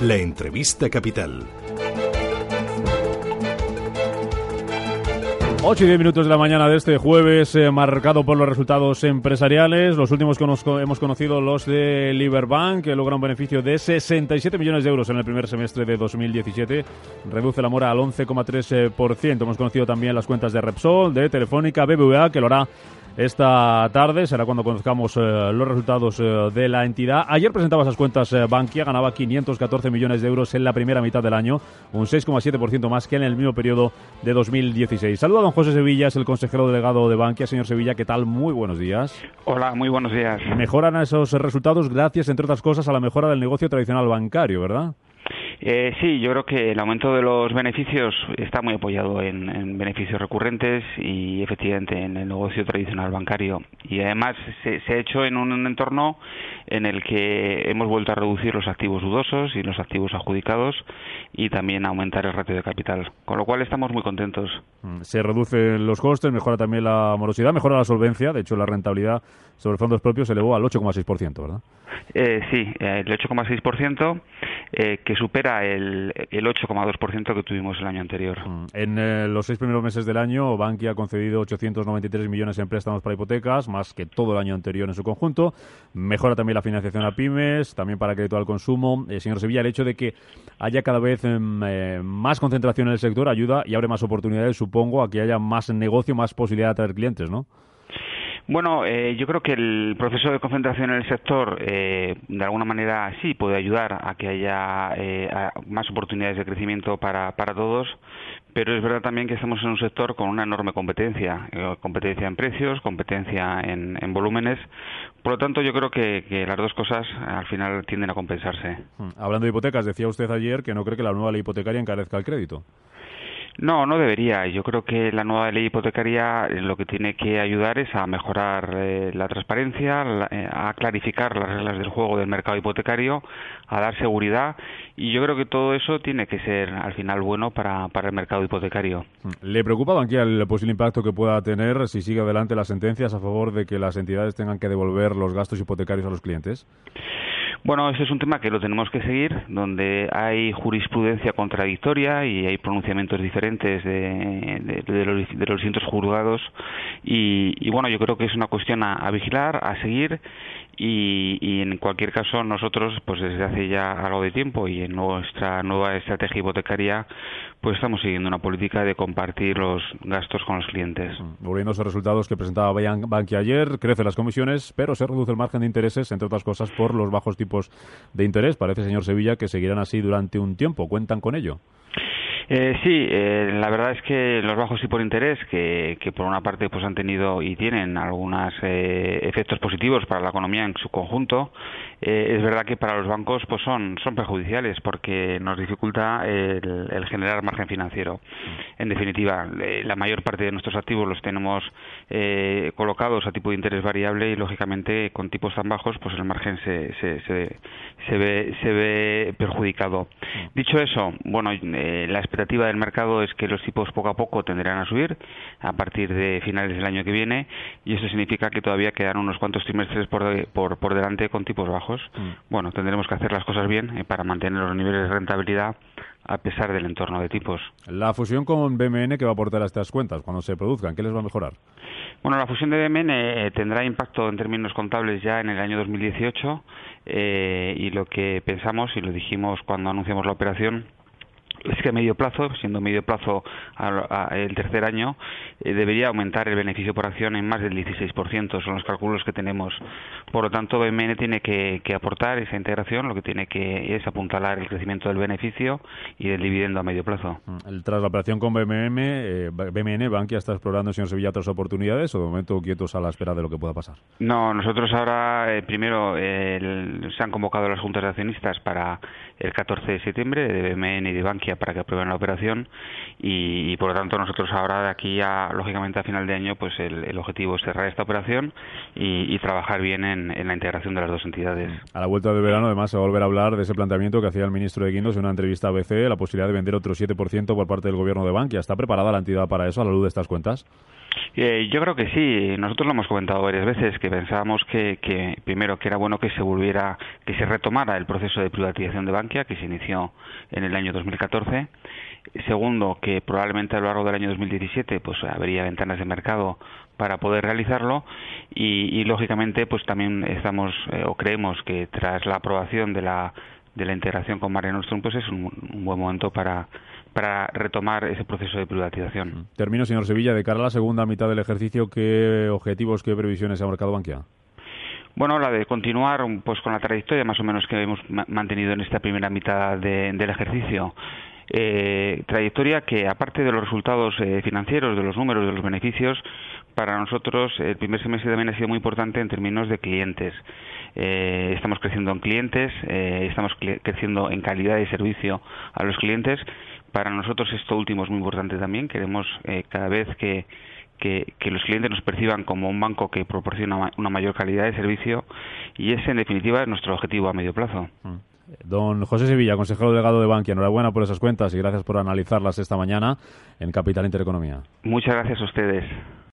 La entrevista capital. 8 y 10 minutos de la mañana de este jueves, eh, marcado por los resultados empresariales. Los últimos que hemos conocido, los de Liberbank, que logra un beneficio de 67 millones de euros en el primer semestre de 2017. Reduce la mora al 11,3%. Hemos conocido también las cuentas de Repsol, de Telefónica, BBVA, que lo hará esta tarde. Será cuando conozcamos eh, los resultados eh, de la entidad. Ayer presentaba esas cuentas eh, Bankia, ganaba 514 millones de euros en la primera mitad del año, un 6,7% más que en el mismo periodo de 2016. Saluda a don José Sevilla, es el consejero delegado de Bankia. Señor Sevilla, ¿qué tal? Muy buenos días. Hola, muy buenos días. Mejoran esos resultados gracias, entre otras cosas, a la mejora del negocio tradicional bancario, ¿verdad? Eh, sí, yo creo que el aumento de los beneficios está muy apoyado en, beneficios recurrentes y efectivamente en el negocio tradicional bancario. Y además se, ha hecho en un entorno en el que hemos vuelto a reducir los activos dudosos y los activos adjudicados y también aumentar el ratio de capital. Con lo cual estamos muy contentos. Mm, se reducen los costes, mejora también la morosidad, mejora la solvencia. De hecho, la rentabilidad sobre fondos propios se elevó al 8,6%, ¿verdad? Eh, sí, el 8,6% eh, que supera el, el 8,2% que tuvimos el año anterior. Mm. En eh, los seis primeros meses del año, Bankia ha concedido 893 millones en préstamos para hipotecas, más que todo el año anterior en su conjunto. Mejora también la financiación a pymes, también para crédito al consumo. Eh, señor Sevilla, el hecho de que haya cada vez em, más concentración en el sector ayuda y abre más oportunidades, supongo, a que haya más negocio, más posibilidad de atraer clientes, ¿no? Bueno, eh, yo creo que el proceso de concentración en el sector, eh, de alguna manera, sí puede ayudar a que haya eh, más oportunidades de crecimiento para, para todos, pero es verdad también que estamos en un sector con una enorme competencia, competencia en precios, competencia en, volúmenes. Por lo tanto, yo creo que, que, las dos cosas al final tienden a compensarse. Hmm. Hablando de hipotecas, decía usted ayer que no cree que la nueva ley hipotecaria encarezca el crédito. No, no debería. Yo creo que la nueva ley hipotecaria eh, lo que tiene que ayudar es a mejorar eh, la transparencia, eh, a clarificar las reglas del juego del mercado hipotecario, a dar seguridad y yo creo que todo eso tiene que ser al final bueno para, para el mercado hipotecario. ¿Le preocupa, Banquia, el posible impacto que pueda tener si sigue adelante las sentencias a favor de que las entidades tengan que devolver los gastos hipotecarios a los clientes? Bueno, ese es un tema que lo tenemos que seguir, donde hay jurisprudencia contradictoria y hay pronunciamientos diferentes de, los, distintos juzgados. Y, bueno, yo creo que es una cuestión a vigilar, a seguir y, en cualquier caso nosotros pues desde hace ya algo de tiempo y en nuestra nueva estrategia hipotecaria pues estamos siguiendo una política de compartir los gastos con los clientes. Mm, volviendo a esos resultados que presentaba Banki ayer, crecen las comisiones, pero se reduce el margen de intereses, entre otras cosas, por los bajos tipos de interés. Parece, señor Sevilla, que seguirán así durante un tiempo. ¿Cuentan con ello? Eh, sí, eh, la verdad es que los bajos tipos de interés, que, que por una parte pues han tenido y tienen algunos eh, efectos positivos para la economía en su conjunto, eh, es verdad que para los bancos pues son, son perjudiciales porque nos dificulta el, el generar margen financiero. En definitiva, la mayor parte de nuestros activos los tenemos colocados a tipo de interés variable y lógicamente con tipos tan bajos pues el margen se, se, se, se ve, se ve perjudicado. Dicho eso, bueno, la expectativa del mercado es que los tipos poco a poco tendrán a subir a partir de finales del año que viene y eso significa que todavía quedan unos cuantos trimestres por, por, por delante con tipos bajos. Mm. Bueno, tendremos que hacer las cosas bien eh, para mantener los niveles de rentabilidad a pesar del entorno de tipos. La fusión con BMN, ¿qué va a aportar a estas cuentas cuando se produzcan? ¿Qué les va a mejorar? Bueno, la fusión de BMN eh, tendrá impacto en términos contables ya en el año 2018 eh, y lo que pensamos y lo dijimos cuando anunciamos la operación es que a medio plazo, siendo medio plazo el tercer año, eh, debería aumentar el beneficio por acción en más del 16%, son los cálculos que tenemos. Por lo tanto, BMN tiene que, aportar esa integración, lo que tiene que es apuntalar el crecimiento del beneficio y del dividendo a medio plazo. Mm, tras la operación con BMN, eh, BMN, Bankia está explorando, señor Sevilla, otras oportunidades o de momento quietos a la espera de lo que pueda pasar? No, nosotros ahora, eh, primero, se han convocado las juntas de accionistas para el 14 de septiembre de BMN y de Bankia para que aprueben la operación y, por lo tanto nosotros ahora de aquí a lógicamente a final de año pues el, objetivo es cerrar esta operación y, trabajar bien en, la integración de las dos entidades. A la vuelta de verano además se va a volver a hablar de ese planteamiento que hacía el ministro de Guindos en una entrevista a ABC, la posibilidad de vender otro 7% por parte del gobierno de Bankia. ¿Está preparada la entidad para eso a la luz de estas cuentas? Eh, yo creo que sí. Nosotros lo hemos comentado varias veces que pensábamos que, que, primero que era bueno que se volviera, que se retomara el proceso de privatización de Bankia que se inició en el año 2014. Segundo, que probablemente a lo largo del año 2017 pues habría ventanas de mercado para poder realizarlo y, lógicamente pues también estamos eh, o creemos que tras la aprobación de la de la integración con Mare Nostrum pues es un, buen momento para para retomar ese proceso de privatización. Termino, señor Sevilla, de cara a la segunda mitad del ejercicio, ¿qué objetivos, qué previsiones ha marcado Bankia? Bueno, la de continuar pues con la trayectoria más o menos que hemos mantenido en esta primera mitad del ejercicio. Eh, trayectoria que, aparte de los resultados eh, financieros, de los números, de los beneficios, para nosotros el primer semestre también ha sido muy importante en términos de clientes. Eh, estamos creciendo en clientes, eh, estamos creciendo en calidad de servicio a los clientes. Para nosotros esto último es muy importante también. Queremos eh, cada vez que, que, los clientes nos perciban como un banco que proporciona una mayor calidad de servicio y ese en definitiva es nuestro objetivo a medio plazo. Mm. Don José Sevilla, consejero delegado de Bankia, enhorabuena por esas cuentas y gracias por analizarlas esta mañana en Capital Intereconomía. Muchas gracias a ustedes.